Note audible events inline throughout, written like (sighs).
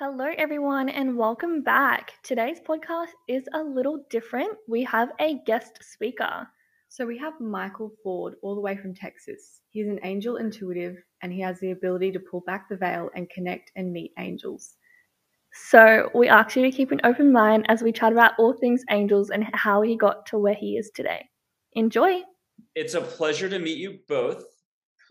Hello, everyone, and welcome back. Today's podcast is a little different. We have a guest speaker. So we have Michael Ford all the way from Texas. He's an angel intuitive and he has the ability to pull back the veil and connect and meet angels. So we ask you to keep an open mind as we chat about all things angels and how he got to where he is today. Enjoy. It's a pleasure to meet you both.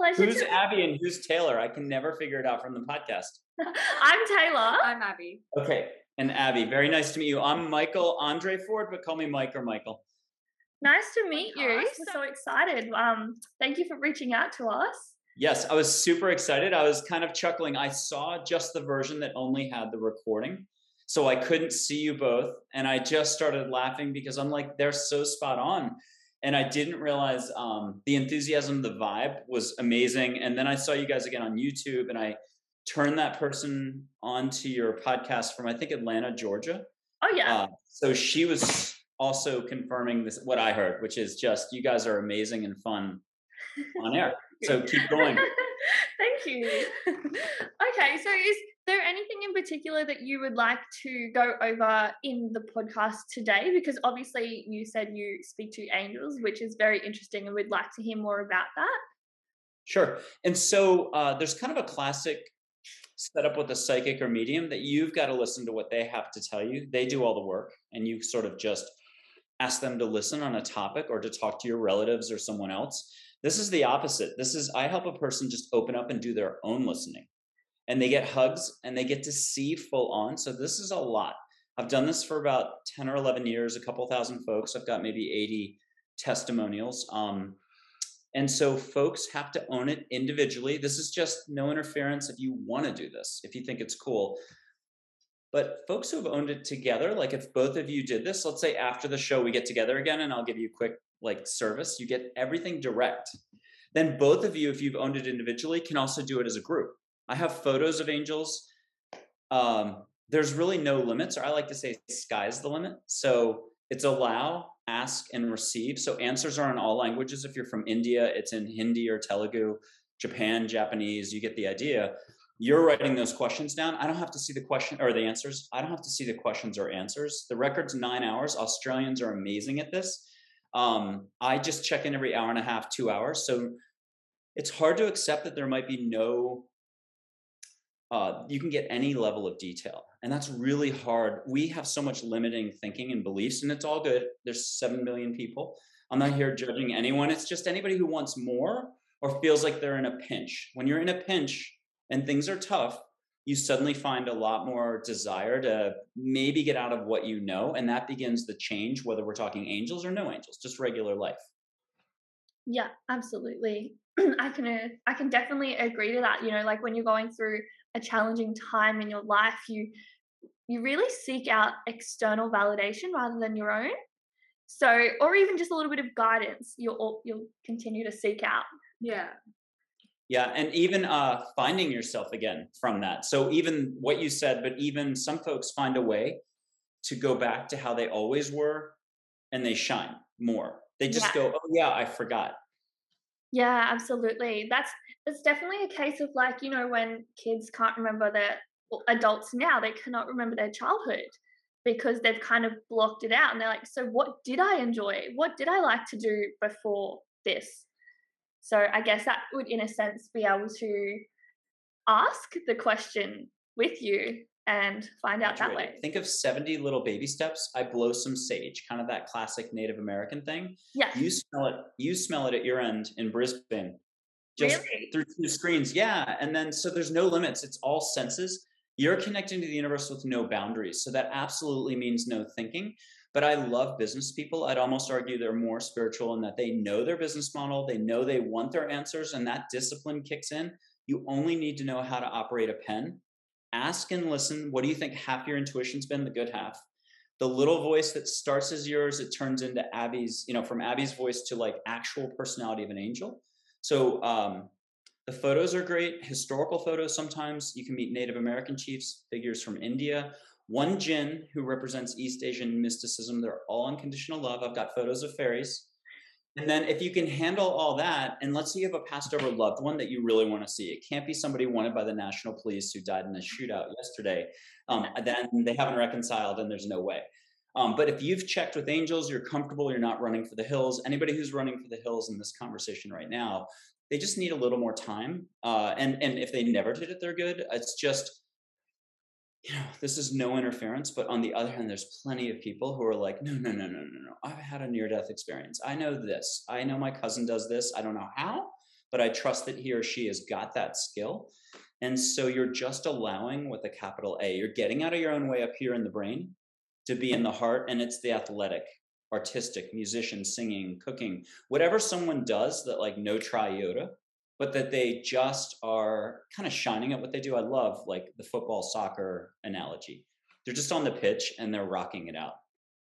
Pleasure. Who's to- Abbey and who's Taylor? I can never figure it out from the podcast. (laughs) I'm Taylor. I'm Abbey. Okay. And Abbey, very nice to meet you. I'm Michael Andre Ford, but call me Mike or Michael. Nice to meet you. Podcast. We're so excited. Um, thank you for reaching out to us. Yes, I was super excited. I was kind of chuckling. I saw just the version that only had the recording. So I couldn't see you both. And I just started laughing because I'm like, they're so spot on. And I didn't realize um, the enthusiasm, the vibe was amazing. And then I saw you guys again on YouTube and I turned that person onto your podcast from, I think, Atlanta, Georgia. Oh yeah. Uh, so she was also confirming this, what I heard, which is just you guys are amazing and fun on air. So keep (laughs) going. Thank you. (laughs) okay, so is there anything in particular that you would like to go over in the podcast today? Because obviously you said you speak to angels, which is very interesting, and we'd like to hear more about that. Sure. And so uh, there's kind of a classic setup with a psychic or medium that you've got to listen to what they have to tell you. They do all the work, and you sort of just ask them to listen on a topic or to talk to your relatives or someone else. This is the opposite. This is, I help a person just open up and do their own listening. And they get hugs and they get to see full on. So this is a lot. I've done this for about 10 or 11 years, a couple thousand folks. I've got maybe 80 testimonials. Um, and so folks have to own it individually. This is just no interference if you want to do this, if you think it's cool. But folks who have owned it together, like if both of you did this, let's say after the show we get together again and I'll give you a quick like service, you get everything direct. Then both of you, if you've owned it individually, can also do it as a group. I have photos of angels. Um, there's really no limits, or I like to say sky's the limit. So it's allow, ask, and receive. So answers are in all languages. If you're from India, it's in Hindi or Telugu, Japan, Japanese, you get the idea. You're writing those questions down. I don't have to see the question or the answers. I don't have to see the questions or answers. The record's nine hours. Australians are amazing at this. Um, I just check in every hour and a half, two hours. So it's hard to accept that there might be no uh, you can get any level of detail. And that's really hard. We have so much limiting thinking and beliefs and it's all good. There's 7 million people. I'm not here judging anyone. It's just anybody who wants more or feels like they're in a pinch. When you're in a pinch and things are tough you suddenly find a lot more desire to maybe get out of what you know and that begins the change whether we're talking angels or no angels just regular life. Yeah, absolutely. (clears throat) I can uh, I can definitely agree to that. You know, like when you're going through a challenging time in your life, you you really seek out external validation rather than your own. So, or even just a little bit of guidance, you'll you'll continue to seek out. Yeah. Yeah, and even uh, finding yourself again from that. So even what you said, but even some folks find a way to go back to how they always were, and they shine more. They just Yeah. go, "Oh yeah, I forgot." Yeah, absolutely. That's that's definitely a case of like you know when kids can't remember their well, adults now they cannot remember their childhood because they've kind of blocked it out and they're like, so what did I enjoy? What did I like to do before this? So I guess that would, in a sense, be able to ask the question with you and find out that way. Think of seventy little baby steps. I blow some sage, kind of that classic Native American thing. Yeah. You smell it. You smell it at your end in Brisbane, just Really? through two screens. Yeah, and then so there's no limits. It's all senses. You're connecting to the universe with no boundaries. So that absolutely means no thinking. But I love business people. I'd almost argue they're more spiritual in that they know their business model, they know they want their answers, and that discipline kicks in. You only need to know how to operate a pen. Ask and listen. What do you think half your intuition's been? The good half. The little voice that starts as yours, it turns into Abbey's, you know, from Abbey's voice to like actual personality of an angel. So um, the photos are great, historical photos sometimes. You can meet Native American chiefs, figures from India. One jinn who represents East Asian mysticism. They're all unconditional love. I've got photos of fairies. And then if you can handle all that, and let's say you have a passed over loved one that you really want to see, it can't be somebody wanted by the national police who died in a shootout yesterday. Um, then they haven't reconciled, and there's no way. Um, but if you've checked with angels, you're comfortable, you're not running for the hills. Anybody who's running for the hills in this conversation right now, they just need a little more time. Uh, and and if they never did it, they're good. It's just you know, this is no interference, but on the other hand, there's plenty of people who are like, no, no, no, no, no, no. I've had a near death experience. I know this. I know my cousin does this. I don't know how, but I trust that he or she has got that skill. And so you're just allowing with a capital A, you're getting out of your own way up here in the brain to be in the heart. And it's the athletic, artistic, musician, singing, cooking, whatever someone does that like no try Yoda but that they just are kind of shining at what they do. I love like the football soccer analogy. They're just on the pitch and they're rocking it out.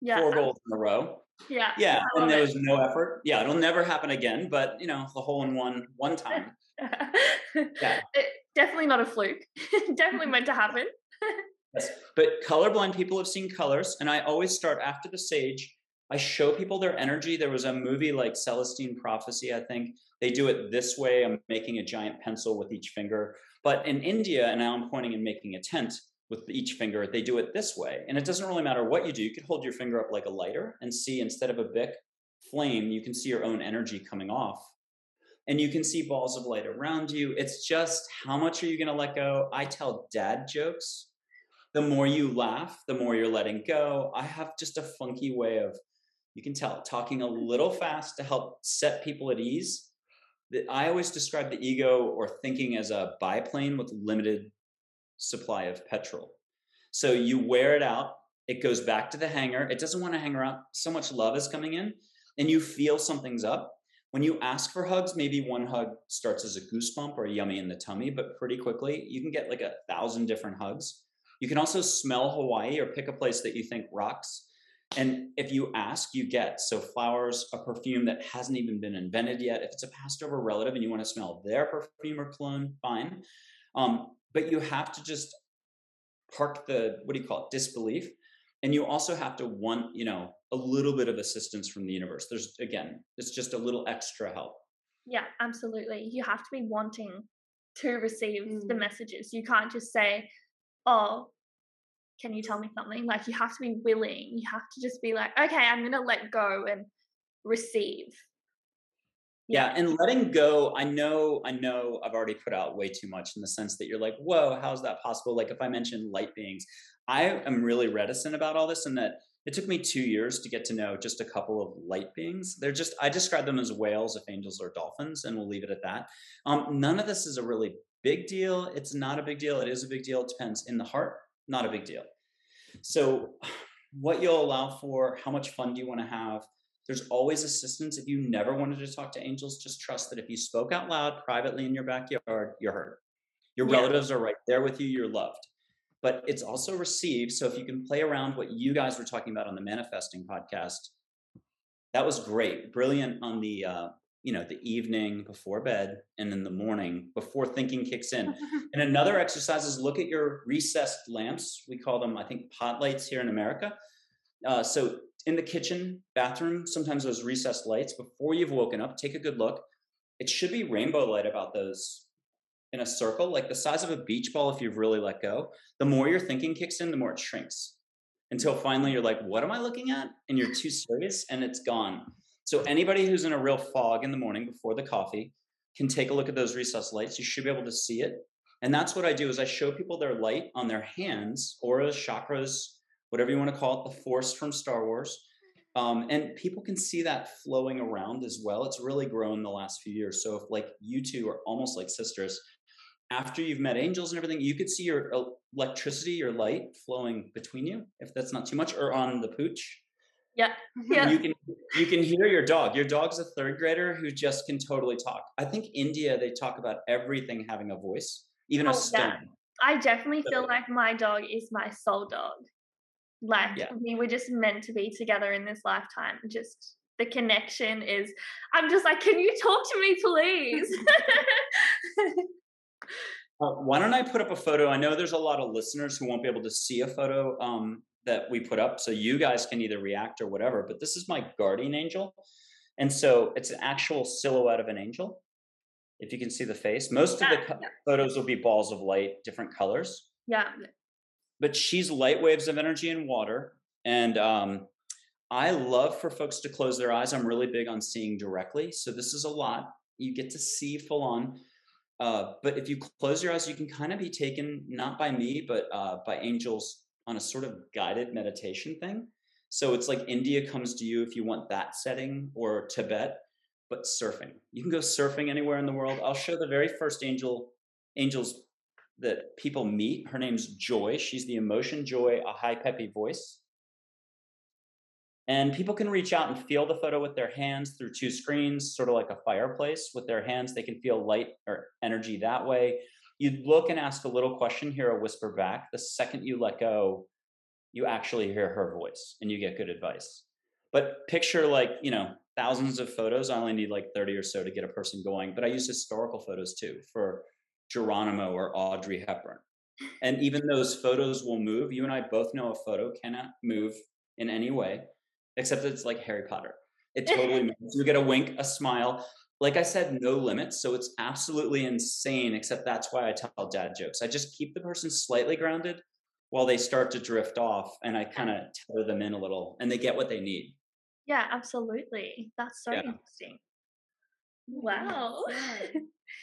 Yeah. Four goals in a row. Yeah. Yeah. And there was no effort. Yeah. It'll never happen again, but you know, the hole in one, one time. (laughs) yeah. It, definitely not a fluke. (laughs) definitely (laughs) meant to happen. yes. But colorblind people have seen colors. And I always start after the sage. I show people their energy. There was a movie like Celestine Prophecy, I think, they do it this way. I'm making a giant pencil with each finger. But in India, and now I'm pointing and making a tent with each finger, they do it this way. And it doesn't really matter what you do. You could hold your finger up like a lighter and see instead of a Bic flame, you can see your own energy coming off. And you can see balls of light around you. It's just how much are you going to let go? I tell dad jokes. The more you laugh, the more you're letting go. I have just a funky way of, you can tell, talking a little fast to help set people at ease That I always describe the ego or thinking as a biplane with limited supply of petrol. So you wear it out, it goes back to the hangar. It doesn't want to hang around. So much love is coming in, and you feel something's up. When you ask for hugs, maybe one hug starts as a goosebump or a yummy in the tummy, but pretty quickly you can get like a thousand different hugs. You can also smell Hawaii or pick a place that you think rocks and if you ask, you get. So flowers, a perfume that hasn't even been invented yet. If it's a passed over relative and you want to smell their perfume or cologne, fine. Um, but you have to just park the what do you call it disbelief and you also have to want you know a little bit of assistance from the universe there's again it's just a little extra help yeah absolutely you have to be wanting to receive mm. the messages you can't just say oh can you tell me something? Like you have to be willing. You have to just be like, okay, I'm gonna let go and receive. Yeah. yeah, and letting go, I know, I know I've already put out way too much in the sense that you're like, whoa, how's that possible? Like if I mention light beings, I am really reticent about all this and that it took me two years to get to know just a couple of light beings. They're just, I describe them as whales, if angels or dolphins, and we'll leave it at that. Um, none of this is a really big deal. It's not a big deal. It is a big deal. It depends in the heart not a big deal. So, what you'll allow for, how much fun do you want to have? There's always assistance. If you never wanted to talk to angels, just trust that if you spoke out loud privately in your backyard, you're heard. Your yeah. relatives are right there with you, you're loved. But it's also received. So, if you can play around what you guys were talking about on the manifesting podcast, that was great. Brilliant on the uh, you know the evening before bed and in the morning before thinking kicks in. (laughs) And another exercise is look at your recessed lamps. We call them i think pot lights here in america. Uh, so in the kitchen bathroom sometimes those recessed lights before you've woken up take a good look. It should be rainbow light about those in a circle like the size of a beach ball if you've really let go. The more your thinking kicks in the more it shrinks until finally you're like what am i looking at? and you're too serious and it's gone so anybody who's in a real fog in the morning before the coffee can take a look at those recess lights. You should be able to see it. And that's what I do is I show people their light on their hands, auras, chakras, whatever you want to call it, the force from Star Wars. Um, and people can see that flowing around as well. It's really grown the last few years. So if like you two are almost like sisters, after you've met angels and everything, you could see your electricity, your light flowing between you, if that's not too much, or on the pooch. Yeah. Yeah. You can you can hear your dog. Your dog's a third grader who just can totally talk. I think India they talk about everything having a voice, even oh, a stone. Yeah. I definitely feel like my dog is my soul dog. Like yeah. we were just meant to be together in this lifetime. Just the connection is I'm just like, can you talk to me, please? (laughs) uh, why don't I put up a photo? I know there's a lot of listeners who won't be able to see a photo. Um, that we put up so you guys can either react or whatever but this is my guardian angel And so it's an actual silhouette of an angel. If you can see the face, most of the Yeah, photos will be balls of light, different colors. Yeah. But she's light waves of energy and water. And um, I love for folks to close their eyes. I'm really big on seeing directly. So this is a lot. You get to see full on. Uh, but if you close your eyes, you can kind of be taken not by me, but uh, by angels on a sort of guided meditation thing. So it's like India comes to you if you want that setting, or Tibet, but surfing. You can go surfing anywhere in the world. I'll show the very first angel, angels that people meet. Her name's Joy. She's the emotion Joy, a high peppy voice. And people can reach out and feel the photo with their hands through two screens, sort of like a fireplace. With their hands, they can feel light or energy that way. You look and ask a little question, hear a whisper back. The second you let go, you actually hear her voice and you get good advice. But picture like, you know, thousands of photos. I only need like 30 or so to get a person going. But I use historical photos too for Geronimo or Audrey Hepburn. And even those photos will move. You and I both know a photo cannot move in any way except it's like Harry Potter. It totally (laughs) moves. You get a wink, a smile. Like I said, no limits. So it's absolutely insane, except that's why I tell dad jokes. I just keep the person slightly grounded while they start to drift off and I kind of tether them in a little and they get what they need. Yeah, absolutely. That's so Yeah. interesting. Wow. (laughs)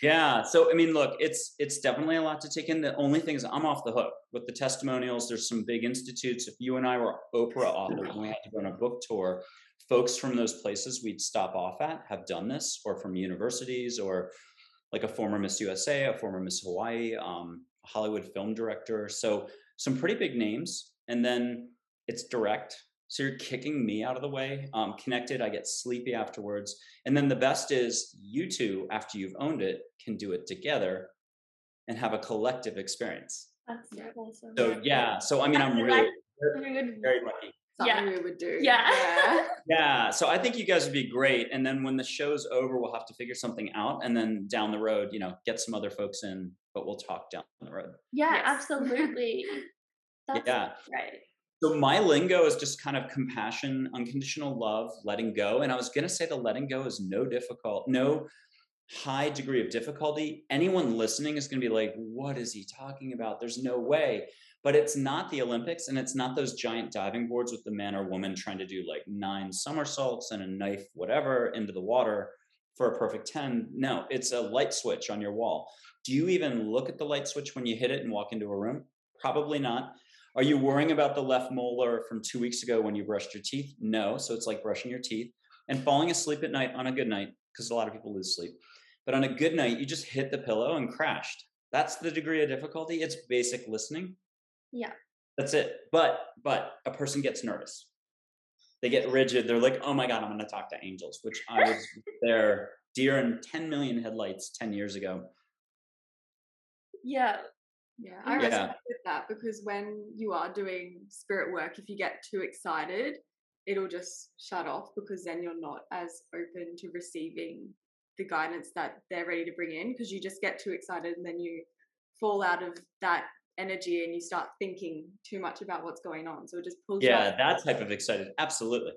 Yeah. So I mean, look, it's it's definitely a lot to take in. The only thing is I'm off the hook with the testimonials. There's some big institutes. If you and I were Oprah authors and we had to go on a book tour, folks from those places we'd stop off at have done this, or from universities, or like a former Miss USA, a former Miss Hawaii, um, a Hollywood film director. So some pretty big names. And then it's direct. So you're kicking me out of the way. Um, connected, I get sleepy afterwards. And then the best is you two, after you've owned it, can do it together and have a collective experience. That's so awesome. So yeah, so I mean, I'm really very, very lucky. Something Yeah. we would do. Yeah. (laughs) Yeah, so I think you guys would be great. And then when the show's over, we'll have to figure something out. And then down the road, you know, get some other folks in, but we'll talk down the road. Yeah, Yes. absolutely. (laughs) That's Yeah. right. So my lingo is just kind of compassion, unconditional love, letting go. And I was gonna say the letting go is no difficult, no high degree of difficulty. Anyone listening is gonna be like, what is he talking about? There's no way. But it's not the Olympics and it's not those giant diving boards with the man or woman trying to do like nine somersaults and a knife, whatever, into the water for a perfect 10. No, it's a light switch on your wall. Do you even look at the light switch when you hit it and walk into a room? Probably not. Are you worrying about the left molar from two weeks ago when you brushed your teeth? No. So it's like brushing your teeth and falling asleep at night on a good night, because a lot of people lose sleep. But on a good night, you just hit the pillow and crashed. That's the degree of difficulty. It's basic listening. Yeah. That's it. But but a person gets nervous. They get rigid. They're like, oh my God, I'm gonna talk to angels, which I was (laughs) there deer in 10 million headlights 10 years ago. Yeah. Yeah, I Yeah. resonate with that because when you are doing spirit work, if you get too excited, it'll just shut off because then you're not as open to receiving the guidance that they're ready to bring in because you just get too excited and then you fall out of that energy and you start thinking too much about what's going on. So it just pulls you Yeah, out. that type of excited. Absolutely.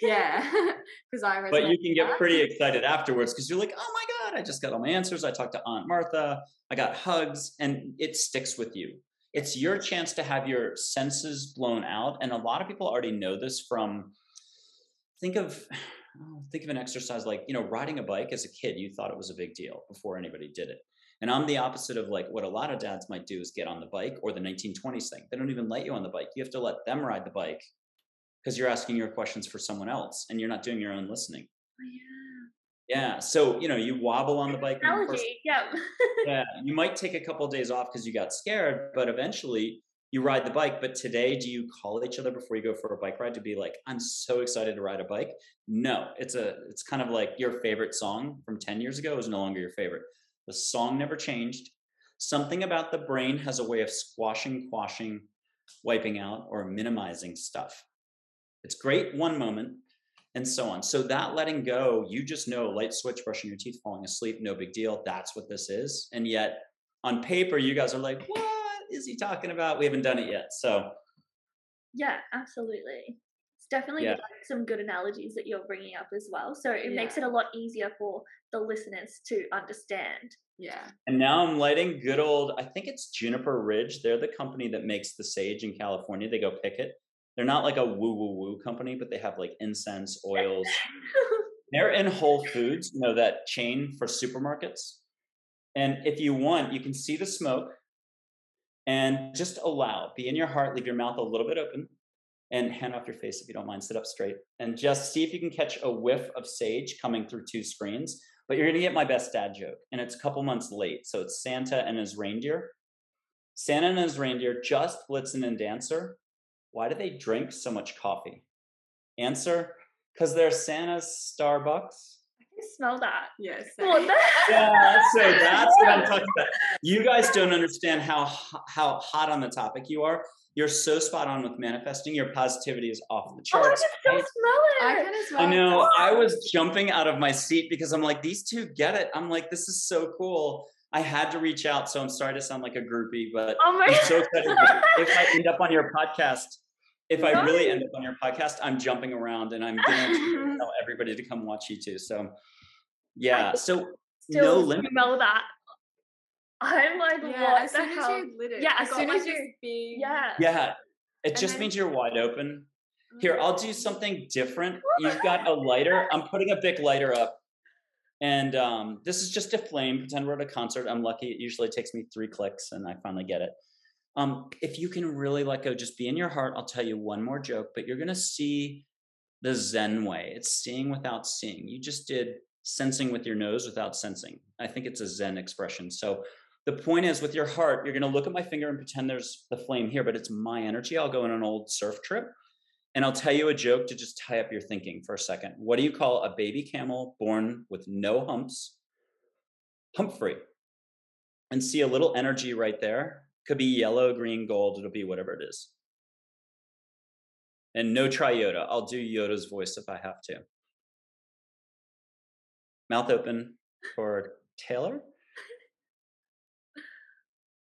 Yeah, (laughs) because I but you can get that. pretty excited afterwards because you're like, oh my God, I just got all my answers. I talked to Aunt Martha, I got hugs, and it sticks with you. It's your chance to have your senses blown out. And a lot of people already know this from think of oh, (sighs) think of an exercise like, you know, riding a bike as a kid, you thought it was a big deal before anybody did it. And I'm the opposite of like what a lot of dads might do is get on the bike or the 1920s thing. They don't even let you on the bike. You have to let them ride the bike because you're asking your questions for someone else and you're not doing your own listening. Oh, yeah. Yeah. So, you know, you wobble on the bike. you first- Yeah. (laughs) yeah. You might take a couple of days off because you got scared, but eventually you ride the bike. But today, do you call each other before you go for a bike ride to be like, I'm so excited to ride a bike? No, it's a, it's kind of like your favorite song from 10 years ago is no longer your favorite. The song never changed. Something about the brain has a way of squashing, quashing, wiping out, or minimizing stuff. It's great one moment and so on. So that letting go, you just know light switch, brushing your teeth, falling asleep, no big deal. That's what this is. And yet on paper, you guys are like, what is he talking about? We haven't done it yet. So yeah, absolutely. It's definitely Yeah. like some good analogies that you're bringing up as well. So it makes it a lot easier for the listeners to understand. Yeah. And now I'm lighting good old, I think it's Juniper Ridge. They're the company that makes the sage in California. They go pick it. They're not like a woo woo woo company, but they have like incense, oils. (laughs) They're in Whole Foods, you know, that chain for supermarkets. And if you want, you can see the smoke and just allow, be in your heart, leave your mouth a little bit open and hand off your face if you don't mind, sit up straight and just see if you can catch a whiff of sage coming through two screens. But you're going to get my best dad joke. And it's a couple months late. So it's Santa and his reindeer. Santa and his reindeer, just Blitzen and Dancer. Why do they drink so much coffee? Answer because they're Santa's Starbucks. I can smell that. Yes. What the (laughs) Yeah, so that's what I'm talking about. (laughs) You guys don't understand how how hot on the topic you are. You're so spot on with manifesting. Your positivity is off the charts. Oh, I can charts. still smell it. I can as well. I know. I was jumping out of my seat because I'm like, these two get it. I'm like, this is so cool. I had to reach out, so I'm sorry to sound like a groupie, but Oh my I'm so excited. (laughs) if I end up on your podcast, if I really end up on your podcast, I'm jumping around and I'm gonna (laughs) tell everybody to come watch you too. So, yeah. So still no limit. smell that. I'm like, Yeah, what as the soon hell? as you lit it. Yeah, as soon like, as you- big- yeah. Yeah. It And just then- means you're wide open. Here, Mm. I'll do something different. You've got a (laughs) lighter. I'm putting a big lighter up. And um, this is just a flame. Pretend we're at a concert. I'm lucky. It usually takes me three clicks and I finally get it. Um, if you can really let go, just be in your heart. I'll tell you one more joke, but you're going to see the Zen way. It's seeing without seeing. You just did sensing with your nose without sensing. I think it's a Zen expression. So the point is with your heart, you're going to look at my finger and pretend there's the flame here, but it's my energy. I'll go on an old surf trip and I'll tell you a joke to just tie up your thinking for a second. What do you call a baby camel born with no humps? Humphrey. And see a little energy right there. Could be yellow, green, gold. It'll be whatever it is. And no try Yoda. I'll do Yoda's voice if I have to. Mouth open for Taylor.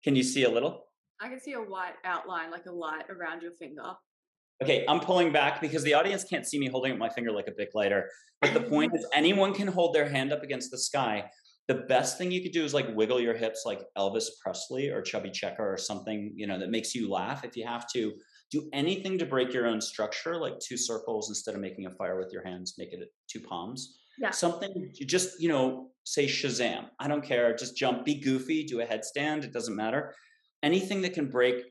Can you see a little? I can see a white outline, like a light around your finger. Okay, I'm pulling back because the audience can't see me holding up my finger like a big lighter. But the point (laughs) is, anyone can hold their hand up against the sky. The best thing you could do is like wiggle your hips like Elvis Presley or Chubby Checker or something, you know, that makes you laugh. If you have to do anything to break your own structure, like two circles instead of making a fire with your hands, make it two palms. Yeah. Something you just, you know, say Shazam. I don't care. Just jump, be goofy, do a headstand. It doesn't matter. Anything that can break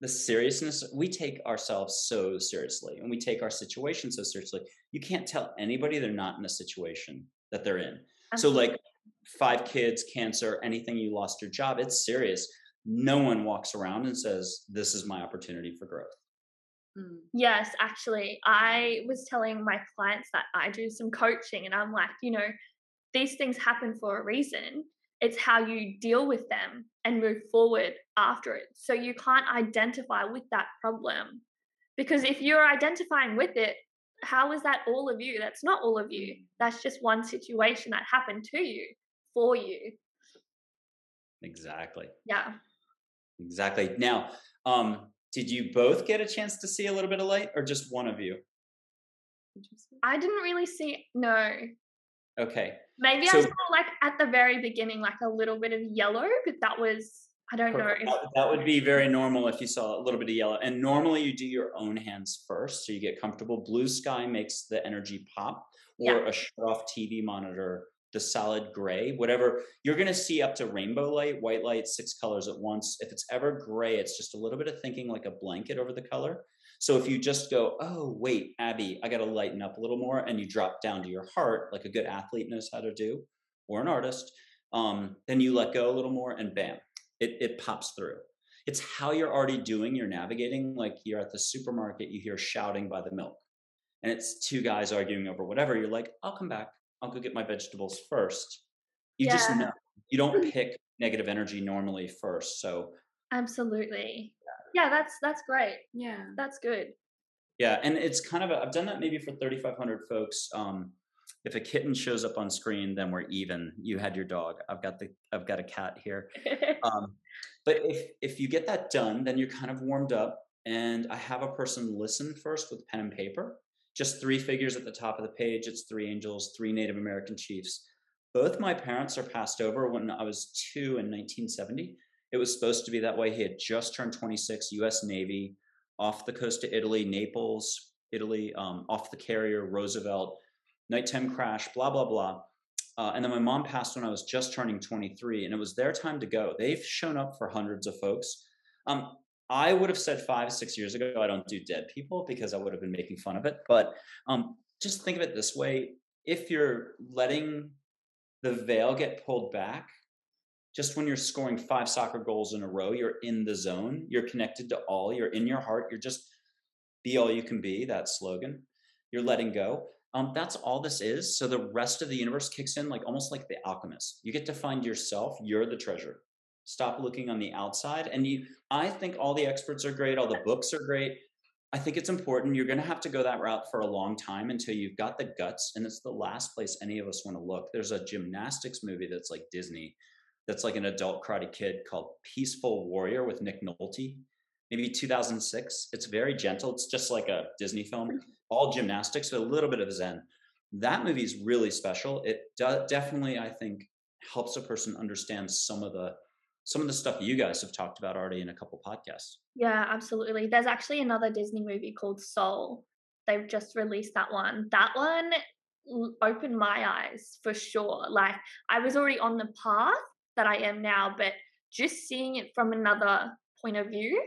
the seriousness we take ourselves so seriously and we take our situation so seriously you can't tell anybody they're not in a situation that they're in so like five kids cancer anything you lost your job it's serious no one walks around and says this is my opportunity for growth Mm. Yes, actually, I was telling my clients that I do some coaching, and I'm like, you know, these things happen for a reason. It's how you deal with them and move forward after it. So you can't identify with that problem. Because if you're identifying with it, how is that all of you? That's not all of you. That's just one situation that happened to you for you. exactly Yeah. exactly now um did you both get a chance to see a little bit of light or just one of you I didn't really see, no. okay Maybe I saw like at the very beginning, like a little bit of yellow, but that was, I don't know. If, That, that would be very normal if you saw a little bit of yellow. And normally you do your own hands first, so you get comfortable. Blue sky makes the energy pop, or a shut off TV monitor, the solid gray, whatever. You're going to see up to rainbow light, white light, six colors at once. If it's ever gray, it's just a little bit of thinking like a blanket over the color. So if you just go, oh, wait, Abbey, I got to lighten up a little more, and you drop down to your heart, like a good athlete knows how to do, or an artist, um, then you let go a little more, and bam, it, it pops through. It's how you're already doing your navigating. Like you're at the supermarket, you hear shouting by the milk, and it's two guys arguing over whatever. You're like, I'll come back. I'll go get my vegetables first. You just know. You don't (laughs) pick negative energy normally first. So absolutely. Yeah, that's that's great. Yeah. That's good. yeah, and it's kind of a, I've done that maybe for 3,500 folks. Um, if a kitten shows up on screen, then we're even. You had your dog. I've got the I've got a cat here. (laughs) um, but if if you get that done then you're kind of warmed up and I have a person listen first with pen and paper. Just three figures at the top of the page. It's three angels, three Native American chiefs. Both my parents are passed over when I was two in 1970. It was supposed to be that way. He had just turned 26, US Navy, off the coast of Italy, Naples, Italy, um, off the carrier, Roosevelt, nighttime crash, blah, blah, blah. Uh, and then my mom passed when I was just turning 23, and it was their time to go. They've shown up for hundreds of folks. Um, I would have said five, six years ago, I don't do dead people because I would have been making fun of it. But um, just think of it this way if you're letting the veil get pulled back, just when you're scoring five soccer goals in a row, you're in the zone, you're connected to all, you're in your heart, you're just be all you can be, that slogan. You're letting go. Um, that's all this is. So the rest of the universe kicks in like almost like the alchemist. You get to find yourself, you're the treasure. Stop looking on the outside. And you I think all the experts are great, all the books are great. I think it's important. You're going to have to go that route for a long time until you've got the guts. And it's the last place any of us want to look. There's a gymnastics movie that's like Disney, that's like an adult karate kid called Peaceful Warrior with Nick Nolte, maybe 2006. It's very gentle. It's just like a Disney film, all gymnastics, with a little bit of Zen. That movie is really special. It do- definitely, I think, helps a person understand some of the some of the stuff you guys have talked about already in a couple podcasts. Yeah, absolutely. There's actually another Disney movie called Soul. They've just released that one. That one opened my eyes for sure. Like I was already on the path that I am now, but just seeing it from another point of view,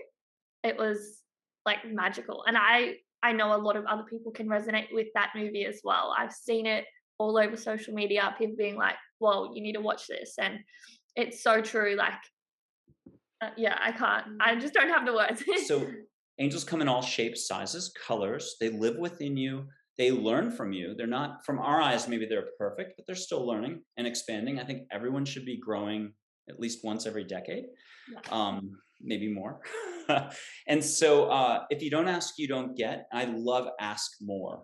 it was like magical. And I I know a lot of other people can resonate with that movie as well. I've seen it all over social media, people being like, "Whoa, you need to watch this," and it's so true. Like, uh, yeah, I can't. I mm. just don't have the words. so (laughs) angels come in all shapes, sizes, colors. They live within you. They learn from you. They're not from our eyes. Maybe they're perfect, but they're still learning and expanding. I think everyone should be growing at least once every decade, yeah. um, maybe more. (laughs) and so, uh, if you don't ask, you don't get. I love ask more.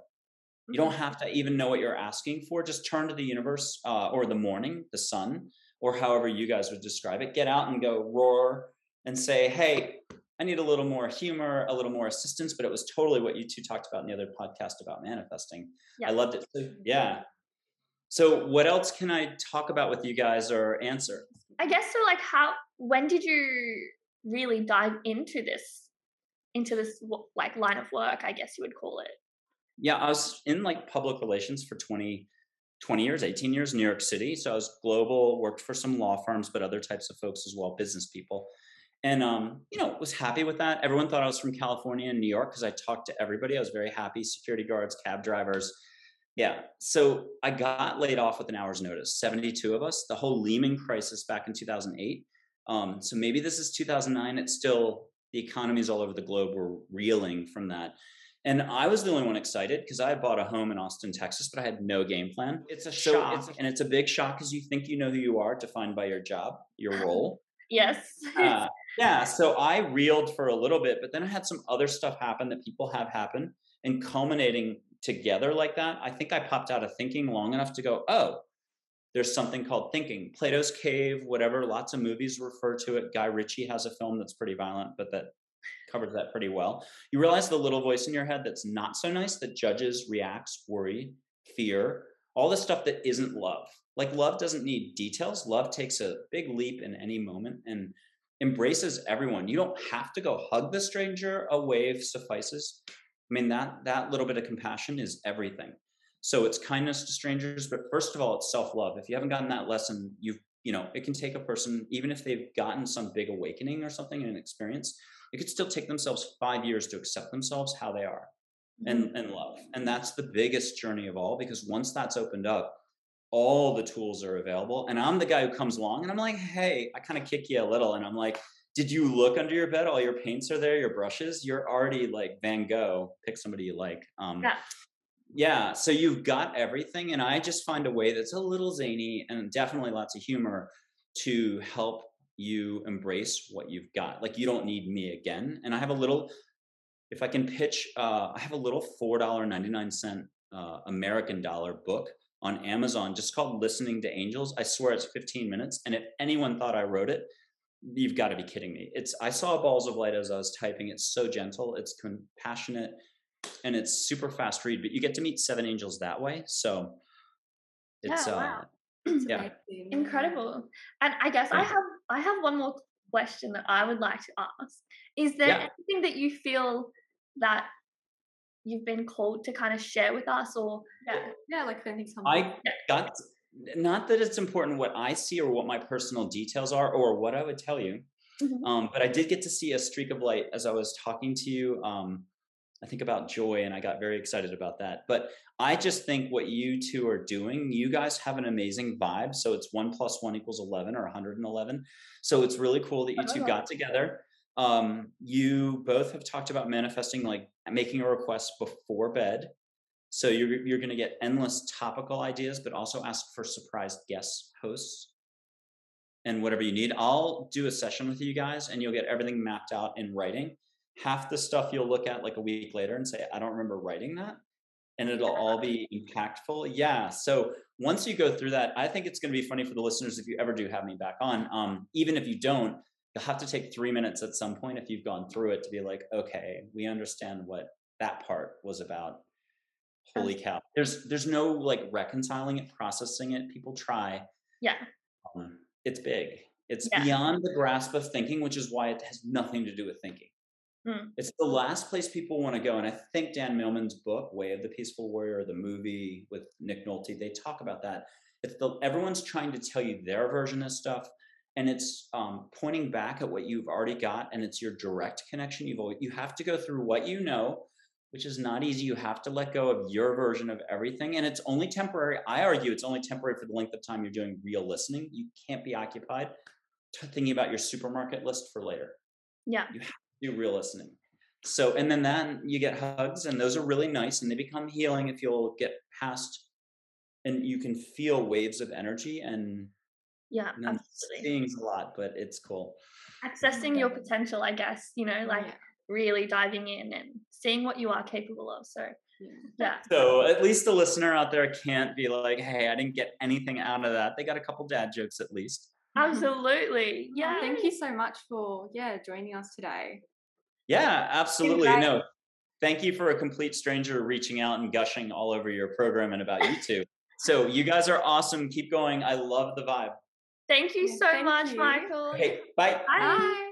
You don't mm-hmm. have to even know what you're asking for. Just turn to the universe uh, or the morning, the sun, or however you guys would describe it, get out and go roar and say, hey, I need a little more humor, a little more assistance. But it was totally what you two talked about in the other podcast about manifesting. Yeah. I loved it. So, yeah. So, what else can I talk about with you guys or answer? I guess so. Like, how, when did you really dive into this, into this like line of work? I guess you would call it. Yeah, I was in like public relations for 20, 20 years, 18 years, New York City. So I was global, worked for some law firms, but other types of folks as well, business people. And, um, you know, was happy with that. Everyone thought I was from California and New York because I talked to everybody. I was very happy, security guards, cab drivers. Yeah. So I got laid off with an hour's notice, 72 of us, the whole Lehman crisis back in 2008. Um, so maybe this is 2009. It's still, the economies all over the globe were reeling from that. And I was the only one excited because I bought a home in Austin, Texas, but I had no game plan. It's a so shock. It's, and it's a big shock because you think you know who you are, defined by your job, your (laughs) role. yes. uh, (laughs) yeah. So I reeled for a little bit, but then I had some other stuff happen that people have happen and culminating together like that. I think I popped out of thinking long enough to go, oh, there's something called thinking. Plato's Cave, whatever, lots of movies refer to it. Guy Ritchie has a film that's pretty violent, but that covers that pretty well. You realize the little voice in your head that's not so nice that judges, reacts, worry, fear, all the stuff that isn't love. Like love doesn't need details. Love takes a big leap in any moment and embraces everyone. You don't have to go hug the stranger. A wave suffices. I mean that that little bit of compassion is everything. So it's kindness to strangers, but first of all, it's self-love. If you haven't gotten that lesson, you've you know, it can take a person, even if they've gotten some big awakening or something in an experience, it could still take themselves five years to accept themselves how they are and, mm-hmm. and love. And that's the biggest journey of all because once that's opened up, all the tools are available. And I'm the guy who comes along and I'm like, hey, I kind of kick you a little. And I'm like, did you look under your bed? All your paints are there, your brushes. You're already like Van Gogh. Pick somebody you like. Um, yeah. Yeah. So you've got everything. And I just find a way that's a little zany and definitely lots of humor to help you embrace what you've got. Like you don't need me again. And I have a little, if I can pitch, uh, I have a little four dollar ninety nine cent uh, American dollar book on Amazon just called Listening to Angels. I swear it's fifteen minutes. And if anyone thought I wrote it, you've got to be kidding me. It's I saw balls of light as I was typing. It's so gentle, it's compassionate, and it's super fast read. But you get to meet seven angels that way, so it's Yeah, uh wow. (clears throat) yeah. Incredible. And I guess I have I have one more question that I would like to ask. Is there Yeah. anything that you feel that you've been called to kind of share with us or Yeah, yeah, like if anything's come I got not that it's important what I see or what my personal details are or what I would tell you, Mhm. um, but I did get to see a streak of light as I was talking to you. Um, I think about joy, and I got very excited about that. But I just think what you two are doing, you guys have an amazing vibe. So it's one plus one equals 11 or 111. So it's really cool that you two got together. Um, you both have talked about manifesting, like making a request before bed. So you're you're going to get endless topical ideas, but also ask for surprise guest hosts and whatever you need. I'll do a session with you guys, and you'll get everything mapped out in writing. Half the stuff you'll look at like a week later and say, "I don't remember writing that," and it'll all be impactful. Yeah. So once you go through that, I think it's going to be funny for the listeners if you ever do have me back on. Um, even if you don't, you'll have to take three minutes at some point if you've gone through it to be like, okay, we understand what that part was about holy cow there's there's no like reconciling it processing it people try yeah. um, it's big it's Yeah. beyond the grasp of thinking which is why it has nothing to do with thinking Mm. it's the last place people want to go and i think dan millman's book way of the peaceful warrior the movie with nick nolte they talk about that it's the everyone's trying to tell you their version of stuff and it's um, pointing back at what you've already got and it's your direct connection you've always, you have to go through what you know which is not easy. You have to let go of your version of everything. And it's only temporary. I argue it's only temporary for the length of time you're doing real listening. You can't be occupied thinking about your supermarket list for later. Yeah. You have do real listening. So, and then then you get hugs, and those are really nice, and they become healing if you'll get past, and you can feel waves of energy. And, Yeah. and Absolutely. seeing a lot, but it's cool. Accessing your potential, I guess, you know, like Yeah. really diving in and seeing what you are capable of. So Yeah. yeah. So at least the listener out there can't be like, "Hey, I didn't get anything out of that." They got a couple dad jokes at least. Absolutely. Yeah, Yeah. thank you so much for yeah joining us today. Yeah, absolutely. No, thank you for a complete stranger reaching out and gushing all over your program and about (laughs) you two. so you guys are awesome. Keep going. I love the vibe. Thank you so thank much, you. Michael. Okay, bye. Bye. Bye.